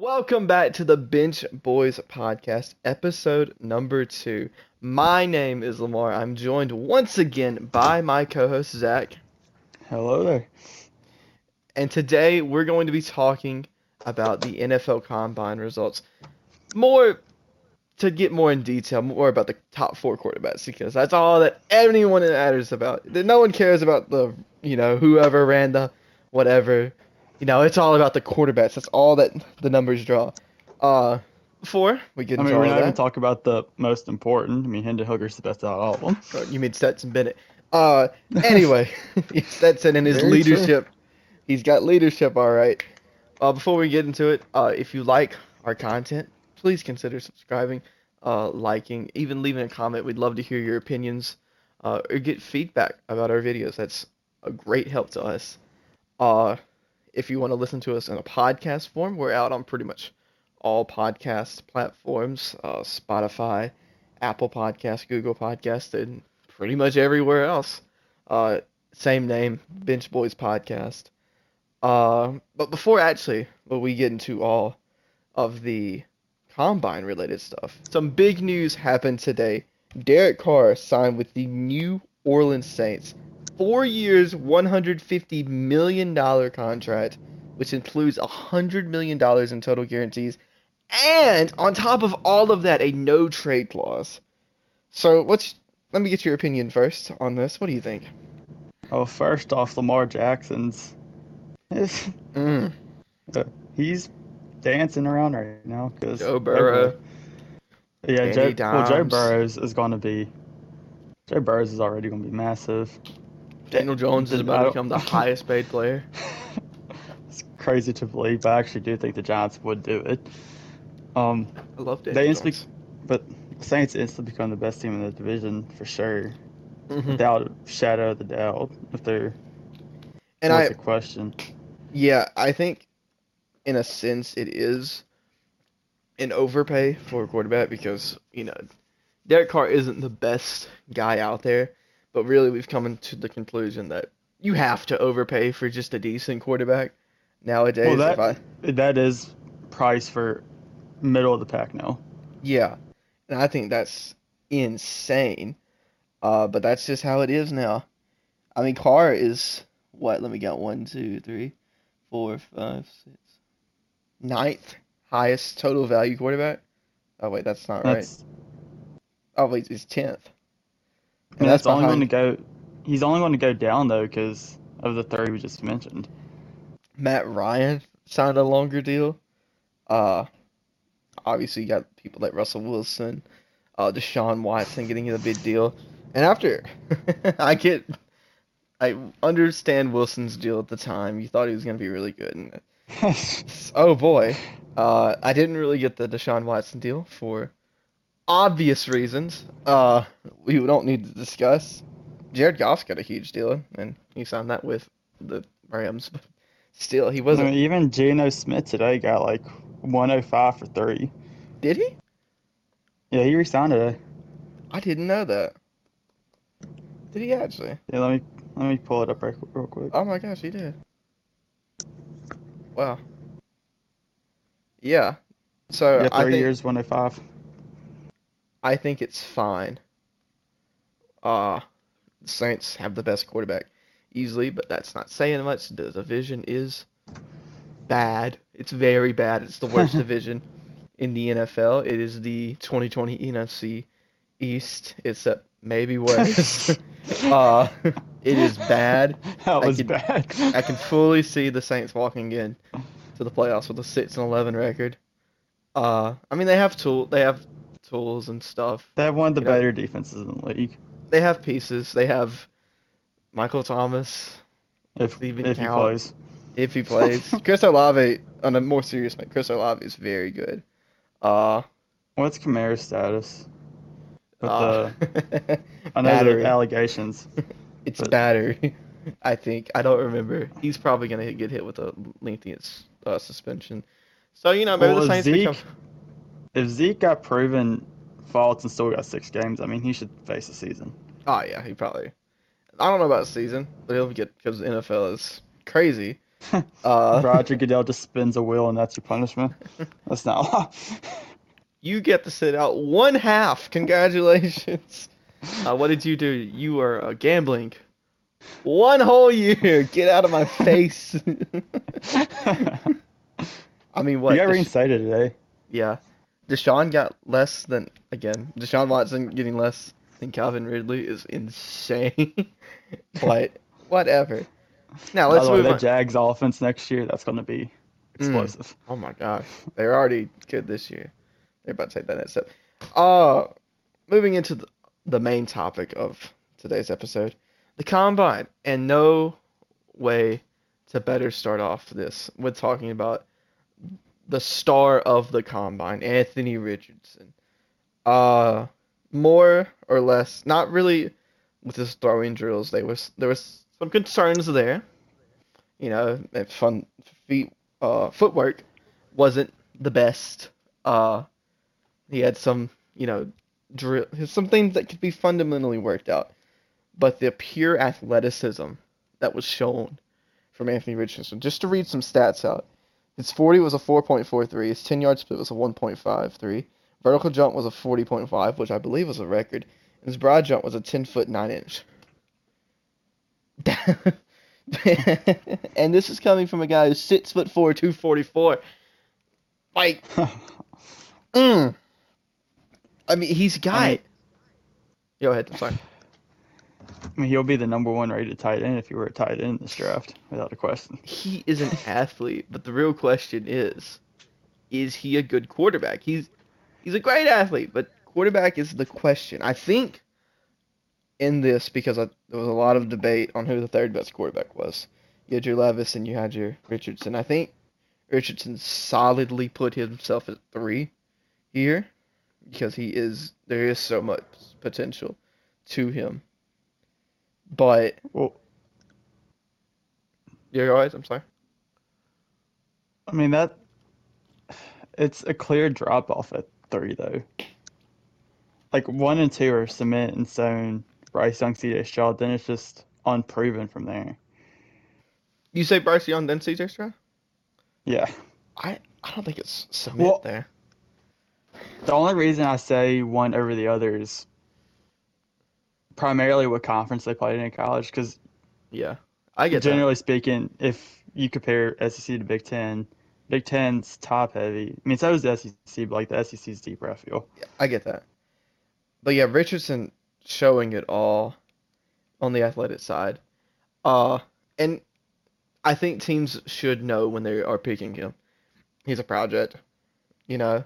Welcome back to the Bench Boys podcast, episode number two. My name is Lamar. I'm joined once again by my co host, Zach. Hello there. And today we're going to be talking about the NFL Combine results. More to get more in detail, more about the top four quarterbacks, because that's all that anyone matters about. No one cares about the, you know, whoever ran the whatever. You know, it's all about the quarterbacks. That's all that the numbers draw. Uh, before we get I mean, we're not even that, talk about the most important. I mean, Hendon Hooker's the best out of all of them. Oh, you mean Stetson Bennett. Uh, anyway, Stetson and his Very true. leadership. He's got leadership, all right. Uh, before we get into it, uh, if you like our content, please consider subscribing, uh, liking, even leaving a comment. We'd love to hear your opinions, uh, or get feedback about our videos. That's a great help to us. Uh, if you want to listen to us in a podcast form, we're out on pretty much all podcast platforms, uh, Spotify, Apple Podcast, Google Podcast, and pretty much everywhere else. Uh, same name, Bench Boys Podcast. Uh, but before actually, well, we get into all of the combine related stuff, some big news happened today. Derek Carr signed with the New Orleans Saints. Four years, $150 million contract, which includes $100 million in total guarantees. And on top of all of that, a no trade clause. So what's let me get your opinion first on this. What do you think? Oh, first off, Lamar Jackson's. Mm, he's dancing around right now because Joe Burrow. Yeah, Joe, well, Joe Dimes. Burrows is going to be. Joe Burrows is already going to be massive. Daniel Jones is about to become the highest paid player. it's crazy to believe, but I actually do think the Giants would do it. Um, I love They Daniel speak- Jones. but the Saints instantly become the best team in the division for sure, Mhm. without a shadow of the doubt. If they're And what's I the question? yeah, I think in a sense it is an overpay for a quarterback because, you know, Derek Carr isn't the best guy out there, but really we've come to the conclusion that you have to overpay for just a decent quarterback nowadays. Well, if I, that that is price for middle of the pack now. Yeah, and I think that's insane. Uh, but that's just how it is now. I mean, Carr is what? Let me get one, two, three, four, five, six, ninth highest total value quarterback. Oh wait, that's not right. Oh wait, it's tenth. And that's, only going to go. He's only going to go down though because of the three we just mentioned. Matt Ryan signed a longer deal. Uh, obviously you got people like Russell Wilson, uh, Deshaun Watson getting a big deal. And after, I get, I understand Wilson's deal at the time. You thought he was going to be really good. And, oh boy, uh, I didn't really get the Deshaun Watson deal for obvious reasons. Uh, we don't need to discuss. Jared Goff's got a huge deal, and he signed that with the Rams. But still, he wasn't. mean, even Geno Smith today got like 105 for three. Did he? Yeah, he resigned today. I didn't know that. Did he actually? Yeah, let me let me pull it up real, real quick. Oh my gosh, he did. Wow. Yeah. So Yeah, I three think years, 105. I think it's fine. Uh the Saints have the best quarterback easily, but that's not saying much. The division is bad. It's very bad. It's the worst division in the NFL. It is the 2020 NFC East, except maybe West. uh, it is bad. That I was bad. I can fully see the Saints walking in to the playoffs with a six and eleven record. Uh, I mean they have tool, they have tools and stuff. They have one of the you know- better defenses in the league. They have pieces. They have Michael Thomas If Even if he plays. if he plays. Chris Olave, on a more serious note, Chris Olave is very good. Uh, What's Kamara's status? With uh, the I know battery. the allegations. It's but- battery. I think I don't remember. He's probably gonna get hit with a lengthy uh, suspension. So you know maybe Well, the Saints Zeke- become. If Zeke got proven faults and still got six games, I mean, he should face a season. Oh yeah, he probably. I don't know about a season, but he'll get because the NFL is crazy. Uh, Roger Goodell just spins a wheel and that's your punishment. That's not. you get to sit out one half. Congratulations. Uh, what did you do? You were uh, gambling. One whole year. Get out of my face. I mean, what? you got reinstated today. yeah. Deshaun got less than again. Deshaun Watson getting less than Calvin Ridley is insane. but whatever. Now let's By the way, move that on. Jags offense next year, that's going to be explosive. Oh my gosh, they're already good this year. They're about to take that next step. Uh, moving into the, the main topic of today's episode, the combine, and no way to better start off this with talking about the star of the combine, Anthony Richardson. Uh, more or less, not really with his throwing drills. They was there was some concerns there. You know, fun feet uh, footwork wasn't the best. Uh, he had some, you know, drill, some things that could be fundamentally worked out. But the pure athleticism that was shown from Anthony Richardson, just to read some stats out. His 40 was a 4.43. His 10 yard split was a 1.53. Vertical jump was a 40.5, which I believe was a record. And his broad jump was a 10 foot 9 inch. and this is coming from a guy who's six foot four, two forty four. Like, mm. I mean, he's got. I mean- Go ahead. I'm sorry. I mean, he'll be the number one rated tight end if you were a tight end in this draft, without a question. He is an athlete, but the real question is, is he a good quarterback? He's he's a great athlete, but quarterback is the question. I think in this because I, there was a lot of debate on who the third best quarterback was. You had your Levis and you had your Richardson. I think Richardson solidly put himself at three here because he is there is so much potential to him. But Well, you're alright. I'm sorry. I mean that it's a clear drop off at three though. Like one and two are cement and stone, Bryce Young, CJ Stroud. Then it's just unproven from there. You say Bryce Young then CJ Stroud? Yeah. I I don't think it's cement Well- there. The only reason I say one over the other is primarily what conference they played in college. Because Yeah, I get generally speaking, if you compare SEC to Big Ten, Big Ten's top heavy. I mean, so is the SEC, but like the SEC's deeper. I feel. that. I get that. But yeah, Richardson showing it all on the athletic side. Uh, and I think teams should know when they are picking him. He's a project, you know.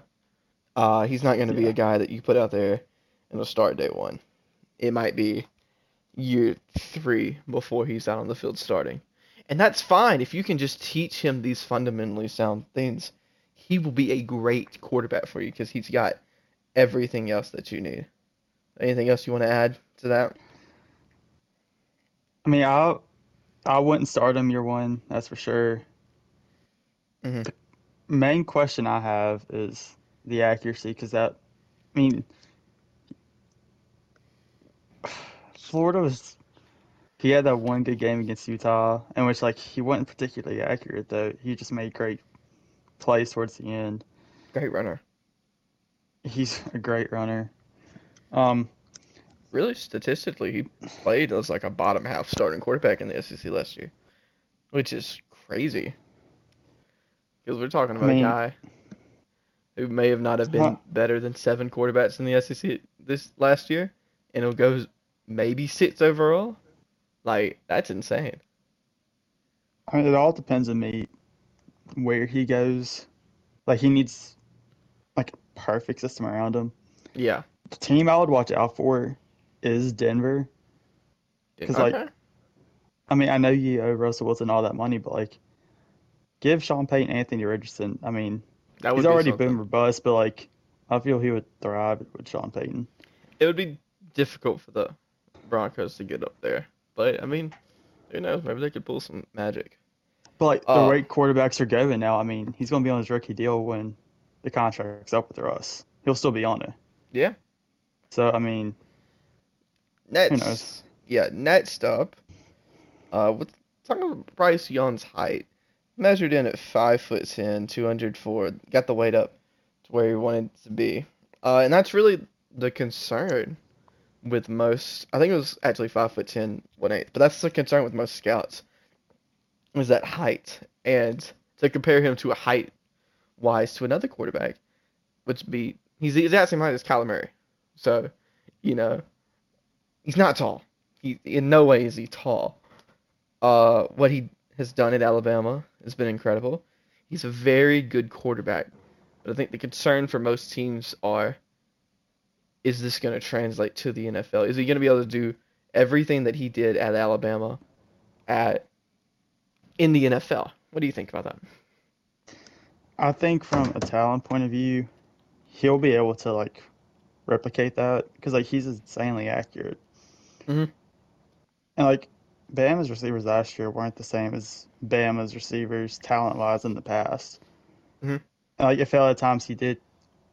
Uh, he's not going to be a guy that you put out there and will start day one. It might be year three before he's out on the field starting. And that's fine if you can just teach him these fundamentally sound things. He will be a great quarterback for you because he's got everything else that you need. Anything else you want to add to that? I mean, I I wouldn't start him year one. That's for sure. Mhm. The main question I have is the accuracy, because that, I mean, Florida was. He had that one good game against Utah, in which like he wasn't particularly accurate though. He just made great plays towards the end. Great runner. He's a great runner. Um, Really, statistically, he played as like a bottom half starting quarterback in the SEC last year, which is crazy. Because we're talking about mean- a guy who may have not have been Huh. better than seven quarterbacks in the SEC this last year, and he'll go maybe six overall. Like that's insane. I mean, it all depends on me where he goes. Like he needs like a perfect system around him. Yeah. The team I would watch out for is Denver. 'Cause, like, Okay. I mean, I know you owe Russell Wilson all that money, but like, give Sean Payton Anthony Richardson. I mean, that would he's already something. boom or bust, but like, I feel he would thrive with Sean Payton. It would be difficult for the Broncos to get up there, but I mean, who knows? Maybe they could pull some magic. But like, the Uh, way quarterbacks are going now, I mean, he's going to be on his rookie deal when the contract's up with Russ. He'll still be on it. Yeah. So I mean, Next, knows? yeah, next up, uh, with talking about Bryce Young's height, measured in at five foot ten, two hundred four, got the weight up to where he wanted to be. Uh, and that's really the concern with most. I think it was actually five foot ten, one eighth, but that's the concern with most scouts is that height and to compare him to a height wise to another quarterback, which be he's the exact same height as Kyler Murray. So, you know, he's not tall. He in no way is he tall. Uh, what he has done at Alabama has been incredible. He's a very good quarterback. But I think the concern for most teams are is this going to translate to the NFL? Is he going to be able to do everything that he did at Alabama at in the NFL? What do you think about that? I think from a talent point of view, he'll be able to like replicate that because like he's insanely accurate. Mhm. And like Bama's receivers last year weren't the same as Bama's receivers talent wise in the past. Mhm. And like it felt at times he did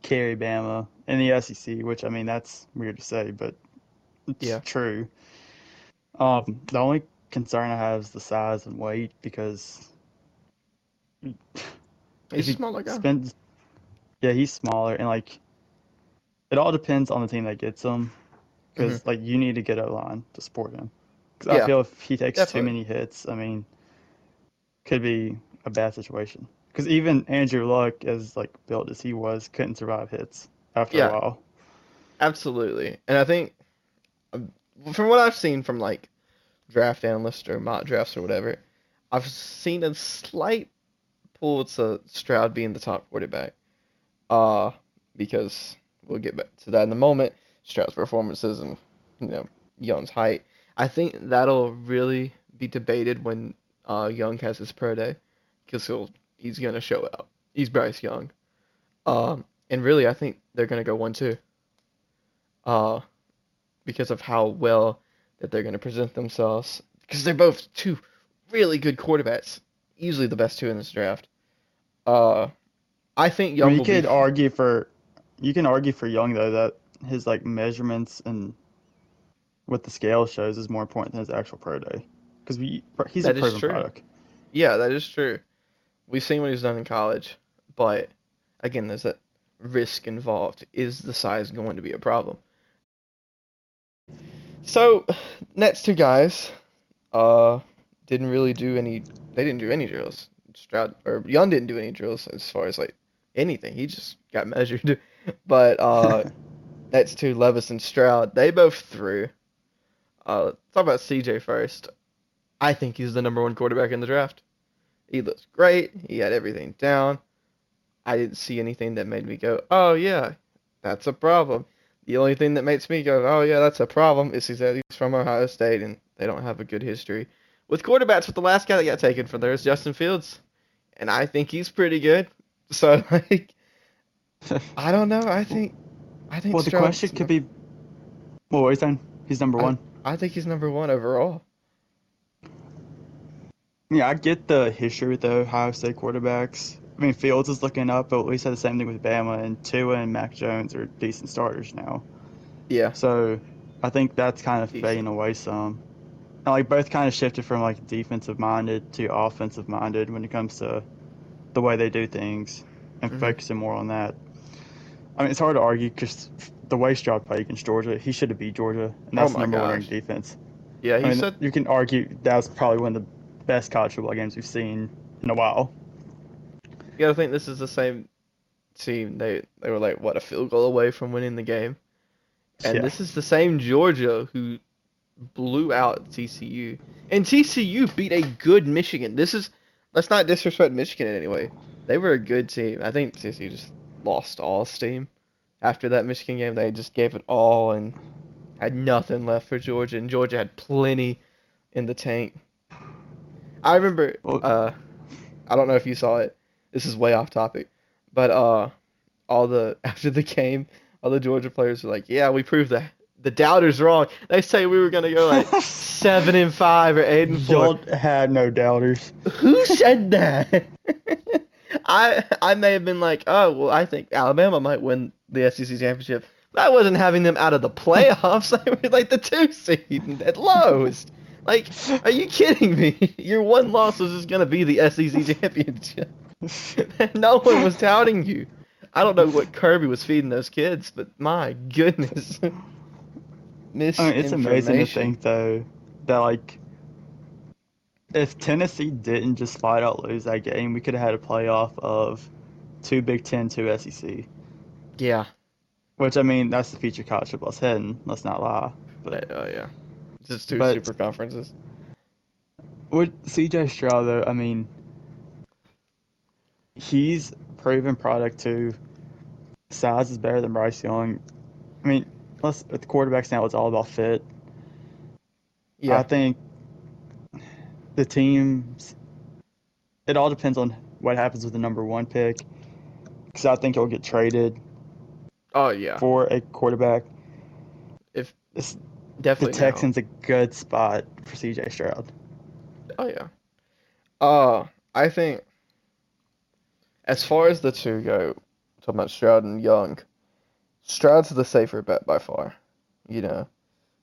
carry Bama in the SEC, which I mean that's weird to say, but it's Yeah. true. Um, the only concern I have is the size and weight because He's a he smaller guy. yeah, he's smaller, and like it all depends on the team that gets him, because like you need to get a line to support him. Because Yeah, I feel if he takes definitely. too many hits, I mean, could be a bad situation. Because even Andrew Luck, as like built as he was, couldn't survive hits after Yeah. a while. Absolutely. And I think um, from what I've seen from like draft analysts or mock drafts or whatever, I've seen a slight pull to Stroud being the top quarterback. Uh because we'll get back to that in a moment. Stroud's performances and you know Young's height. I think that'll really be debated when uh, Young has his pro day because he'll he's gonna show out. He's Bryce Young. Um, and really, I think they're gonna go one two. Uh, because of how well that they're gonna present themselves. Because they're both two really good quarterbacks, easily the best two in this draft. Uh, I think I Young mean, you will be could argue for, you can argue for Young though that his like measurements and what the scale shows is more important than his actual pro day. Because he's a That is proven true. product. Yeah, that is true. We've seen what he's done in college, but again, there's that risk involved. Is the size going to be a problem? So, next two guys, uh, didn't really do any. They didn't do any drills. Stroud or Young didn't do any drills as far as like anything. He just got measured. But uh, next two, Levis and Stroud, they both threw. Uh, talk about CJ first. I think he's the number one quarterback in the draft. He looks great. He had everything down. I didn't see anything that made me go, oh, yeah, that's a problem. The only thing that makes me go, oh, yeah, that's a problem is that he's from Ohio State and they don't have a good history with quarterbacks. With the last guy that got taken from there is Justin Fields. And I think he's pretty good. So, like, I don't know. I think. I think Well, the question could be, well, you saying? He's number I- one. I think he's number one overall. Yeah, I get the history with the Ohio State quarterbacks. I mean, Fields is looking up, but we said the same thing with Bama, and Tua and Mac Jones are decent starters now. Yeah. So I think that's kind of fading away some. And like both kind of shifted from like defensive minded to offensive minded when it comes to the way they do things and Mhm. focusing more on that. I mean, it's hard to argue because the way Stroud played against Georgia, he should have beat Georgia, and Oh that's my number one in defense. Yeah, he I mean, said you can argue that was probably one of the best college football games we've seen in a while. You gotta think this is the same team. They they were like what a field goal away from winning the game, and Yeah. this is the same Georgia who blew out TCU, and TCU beat a good Michigan. This is let's not disrespect Michigan in any way. They were a good team. I think TCU just lost all steam after that Michigan game. They just gave it all and had nothing left for Georgia, and Georgia had plenty in the tank. I remember. Uh, I don't know if you saw it. This is way off topic, but uh, all the after the game, all the Georgia players were like, "Yeah, we proved the the doubters wrong. They say we were gonna go like seven and five or eight and Y'all four. had no doubters. Who said that? I I may have been like, oh well, I think Alabama might win the SEC championship. But I wasn't having them out of the playoffs. They were like the two seed at lowest. Like, are you kidding me? Your one loss was just gonna be the SEC championship. no one was touting you. I don't know what Kirby was feeding those kids, but my goodness. I mean, it's amazing to think though that like if Tennessee didn't just flat out lose that game, we could have had a playoff of two Big Ten, two SEC. Yeah. Which I mean, that's the future college football's heading. Let's not lie. But oh yeah, just two But- super conferences. With CJ Stroud, though, I mean, he's proven product too. Size is better than Bryce Young. I mean, let's with the quarterbacks now, it's all about fit. Yeah, I think the teams. It all depends on what happens with the number one pick, because I think he'll get traded Oh yeah. for a quarterback. If It's- definitely now. Texans a good spot for CJ Stroud. Oh yeah. Uh, I think as far as the two go, talking about Stroud and Young, Stroud's the safer bet by far. You know,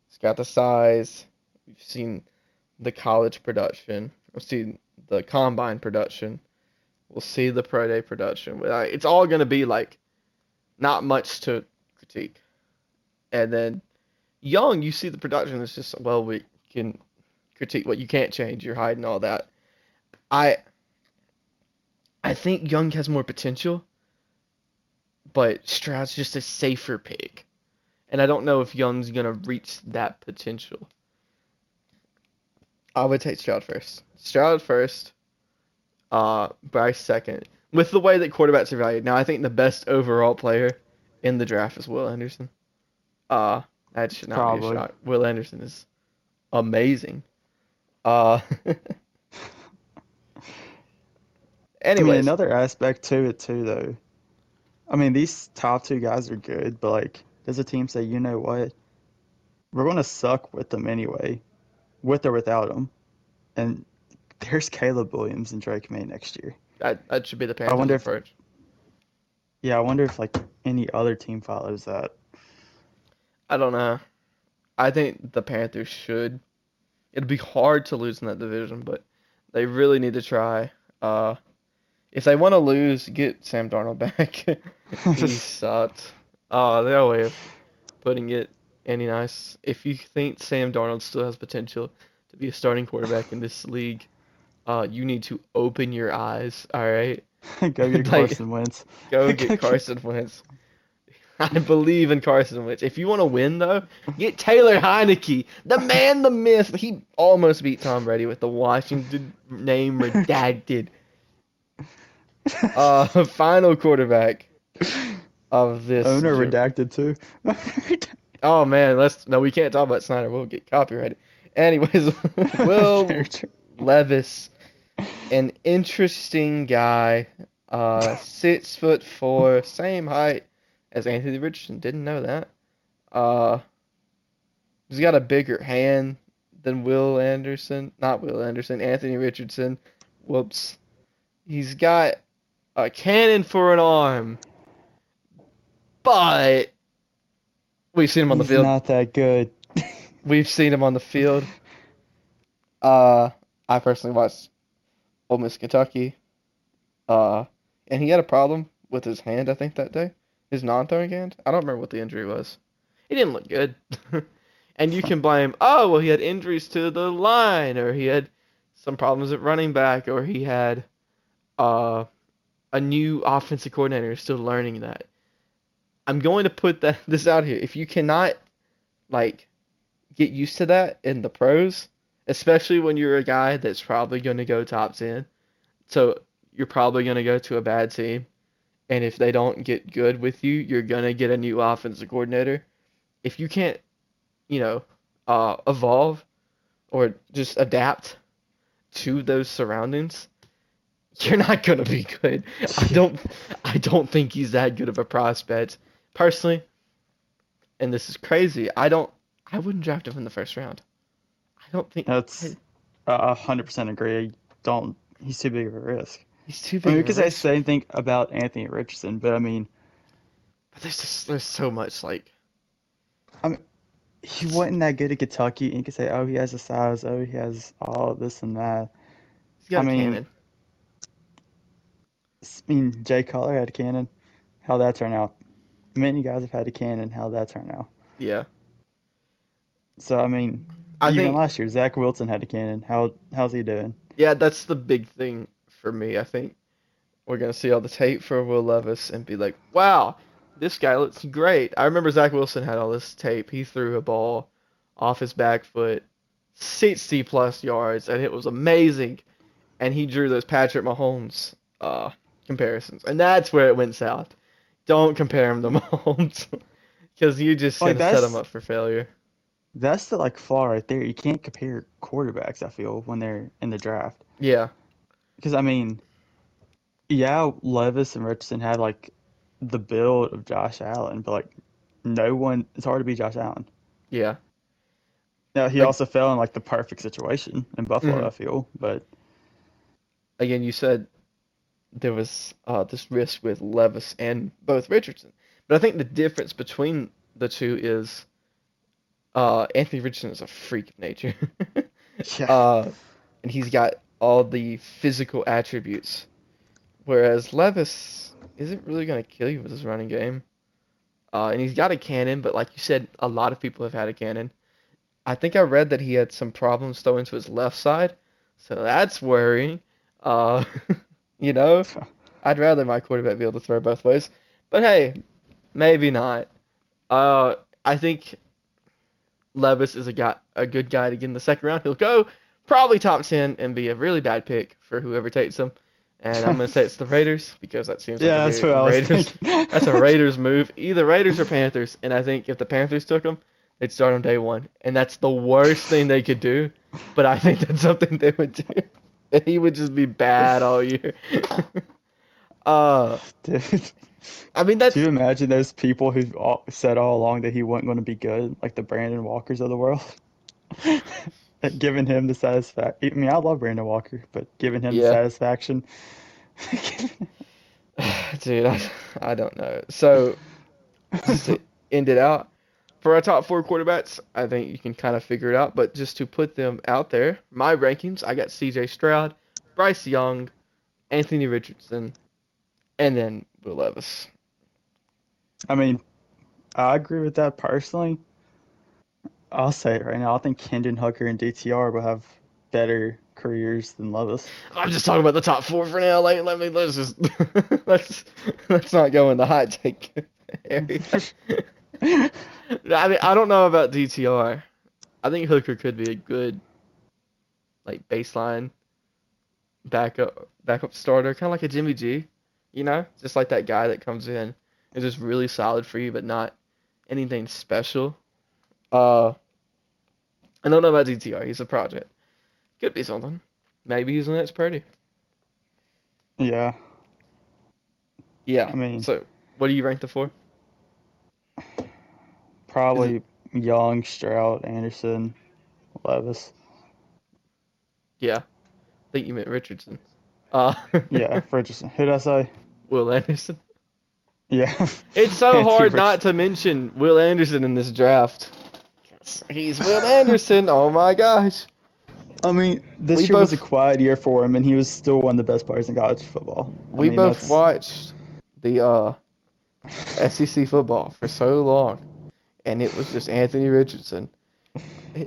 he's got the size. We've seen the college production. We've seen the combine production. We'll see the pro day production. Uh, It's all gonna be like not much to critique. And then Young, you see the production. It's just well, we can critique what you can't change, your height and all that. I I think Young has more potential, but Stroud's just a safer pick. And I don't know if Young's gonna reach that potential. I would take Stroud first. Stroud first, uh, Bryce second. With the way that quarterbacks are valued. Now I think the best overall player in the draft is Will Anderson. Uh that should not be Probably. a shock. Will Anderson is amazing. Uh I mean, another aspect to it too, though. I mean, these top two guys are good, but like, does a team say, you know what, we're gonna suck with them anyway, with or without them, and there's Caleb Williams and Drake Maye next year. that, that should be the Panthers wonder if- approach. Yeah, I wonder if like any other team follows that. I don't know. I think the Panthers should. It'd be hard to lose in that division, but they really need to try. Uh, if they want to lose, get Sam Darnold back. he sucked. Uh, their way of putting it any nice. If you think Sam Darnold still has potential to be a starting quarterback in this league, uh, you need to open your eyes. All right, Go get Carson Wentz. go get Carson Wentz. I believe in Carson Wentz. If you want to win, though, get Taylor Heinicke, the man, the myth. He almost beat Tom Brady with the Washington name redacted. Uh, final quarterback of this. Owner redacted too. Oh man, let's no, we can't talk about Snyder. We'll get copyrighted. Anyways, Will Levis, an interesting guy. Uh, six foot four, same height as Anthony Richardson. Didn't know that. Uh, he's got a bigger hand than Will Anderson. Not Will Anderson. Anthony Richardson. Whoops. He's got a cannon for an arm, but we've seen him on the He's field. not that good. We've seen him on the field. Uh, I personally watched Ole Miss Kentucky. Uh, and he had a problem with his hand, I think, that day. His non-throwing hand. I don't remember what the injury was. He didn't look good. and you can blame, oh, well, he had injuries to the line, or he had some problems at running back, or he had uh, a new offensive coordinator still learning that. I'm going to put that this out here. If you cannot, like, get used to that in the pros, especially when you're a guy that's probably going to go top 10. So you're probably going to go to a bad team. And if they don't get good with you, you're going to get a new offensive coordinator. If you can't, you know, uh, evolve or just adapt to those surroundings, you're not going to be good. I don't I don't think he's that good of a prospect. Personally, and this is crazy, I don't I wouldn't draft him in the first round. I don't think That's a hundred percent agree. Don't. He's too big of a risk. He's too I big. mean, we of a could say the risk. same thing about Anthony Richardson, but I mean, But there's just there's so much like he wasn't that good at Kentucky. And you could say, oh, he has the size. Oh, he has all this and that. He's got I a mean, cannon. S- I mean, Jay Cutler had a cannon. How'd that turn out? Many guys have had a cannon. How'd that turn out? Yeah. So I mean, I even think last year, Zach Wilson had a cannon. How how's he doing? yeah, that's the big thing for me. I think we're gonna see all the tape for Will Levis and be like, wow, this guy looks great. I remember Zach Wilson had all this tape. He threw a ball off his back foot, 60 plus yards, and it was amazing. And he drew those Patrick Mahomes uh, comparisons, and that's where it went south. Don't compare him to Mahomes, because you just Like, set him up for failure. That's the like flaw right there. You can't compare quarterbacks. I feel when they're in the draft. Yeah, Because I mean, yeah, Levis and Richardson had like the build of Josh Allen, but like no one. It's hard to be Josh Allen. yeah. Now he Like- also fell in like the perfect situation in Buffalo. Mhm. I feel, but again, you said there was uh, this risk with Levis and both Richardson, but I think the difference between the two is uh, Anthony Richardson is a freak of nature, yeah, uh, and he's got all the physical attributes, whereas Levis isn't really going to kill you with his running game. Uh, and he's got a cannon, but like you said, a lot of people have had a cannon. I think I read that he had some problems throwing to his left side, so that's worrying. Uh, you know, I'd rather my quarterback be able to throw both ways, but hey, maybe not. Uh, I think Levis is a guy, a good guy to get in the second round. He'll go probably top ten and be a really bad pick for whoever takes him. And I'm gonna say it's the Raiders because that seems like yeah, a that's what I was Raiders. That's a Raiders move. Either Raiders or Panthers. And I think if the Panthers took him, they'd start on day one. And that's the worst thing they could do. But I think that's something they would do. And he would just be bad all year. uh, Dude, I mean that's do you imagine those people who all, said all along that he wasn't going to be good, like the Brandon Walkers of the world? Giving him the satisfaction. I mean, I love Brandon Walker, but giving him Yeah. the satisfaction. dude. I, I don't know. So to end it out for our top four quarterbacks, I think you can kind of figure it out. But just to put them out there, my rankings: I got C.J. Stroud, Bryce Young, Anthony Richardson, and then Will Levis. I mean, I agree with that personally. I'll say it right now. I think Hendon Hooker and DTR will have better careers than Levis. I'm just talking about the top four for now. Like, let me let's just let's let's not go in the hot take area. I mean, I don't know about DTR. I think Hooker could be a good like baseline backup backup starter, kind of like a Jimmy G. You know, just like that guy that comes in is just really solid for you, but not anything special. Uh, I don't know about DTR. He's a project. Could be something. Maybe he's the next Purdy. Yeah. Yeah. I mean- so what do you rank the four? Probably Young, Stroud, Anderson, Levis. Yeah. I think you meant Richardson. Uh, Yeah, Richardson. Who did I say? Will Anderson. Yeah. It's so hard not to mention Will Anderson in this draft. He's Will Anderson. Oh my gosh. I mean, this We year was a quiet year for him, and he was still one of the best players in college football. I We mean, both that's- watched the uh, SEC football for so long, and it was just Anthony Richardson.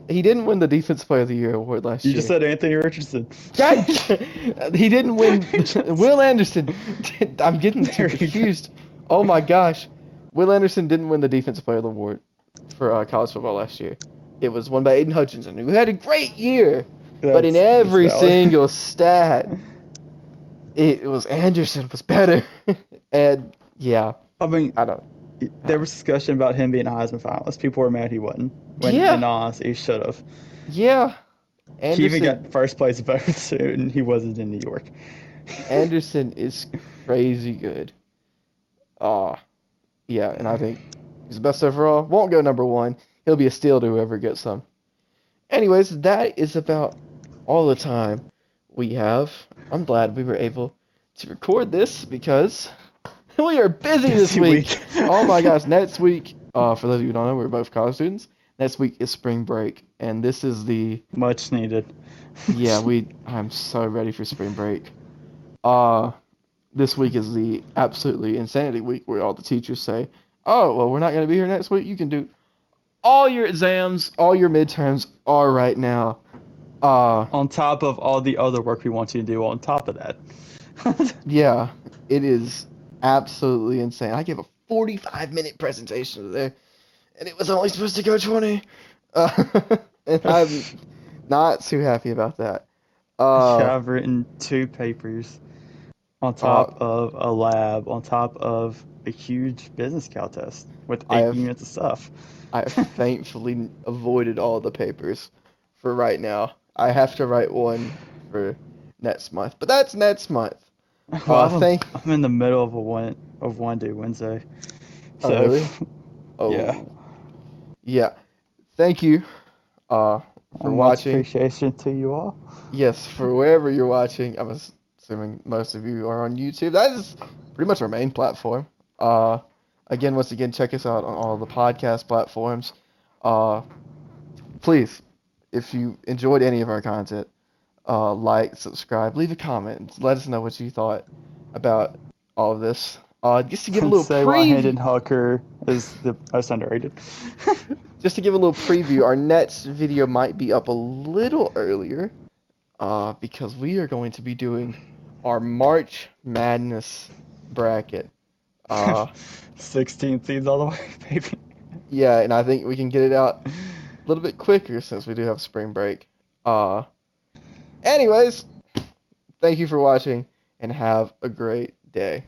He- didn't win the Defense Player of the Year award last You year. You just said Anthony Richardson. He didn't win. Will Anderson. I'm getting too There you go. confused. Oh my gosh, Will Anderson didn't win the Defense Player of the Award for uh, college football last year. It was won by Aidan Hutchinson, who had a great year, but in every single stat, it, it was Anderson was better. and yeah, I mean, I don't. there was discussion about him being a Heisman finalist. People were mad he wasn't. When, Yeah. in honesty, he should have. Yeah, He even got first place votes, and he wasn't in New York. Anderson is crazy good. Uh yeah, and I think he's the best overall. Won't go number one. He'll be a steal to whoever gets some. Anyways, that is about all the time we have. I'm glad we were able to record this because we are busy this Busy week. week. oh my gosh, next week, uh, for those of you who don't know, we're both college students. next week is spring break, and this is the Much needed. yeah we. I'm so ready for spring break. Uh, this week is the absolutely insanity week where all the teachers say, "Oh, well, we're not going to be here next week. You can do all your exams, all your midterms are right now." Uh, on top of all the other work we want you to do on top of that. yeah, it is absolutely insane. I gave a 45 minute presentation today, and it was only supposed to go 20. Uh, and I'm not too happy about that. Uh, I've written two papers on top of a lab, on top of a huge business cal test with eight have- units of stuff. I have thankfully avoided all the papers for right now. I have to write one for next month, but that's next month. Well, Uh, I'm, thank- I'm in the middle of a one of one day Wednesday. Oh, really? Oh, Yeah. Yeah. Thank you uh, for watching. appreciation to you all. Yes, for wherever you're watching. I'm assuming most of you are on YouTube. That is pretty much our main platform. Uh, again, once again, check us out on all the podcast platforms. Uh, please, if you enjoyed any of our content, uh, like, subscribe, leave a comment, let us know what you thought about all of this. Uh, just to give a little say preview, Hendon Hooker is the most underrated. just to give a little preview, our next video might be up a little earlier, uh, because we are going to be doing our March Madness bracket. Uh, 16 seeds all the way, baby. yeah, and I think we can get it out a little bit quicker since we do have spring break. Uh, anyways, thank you for watching and have a great day.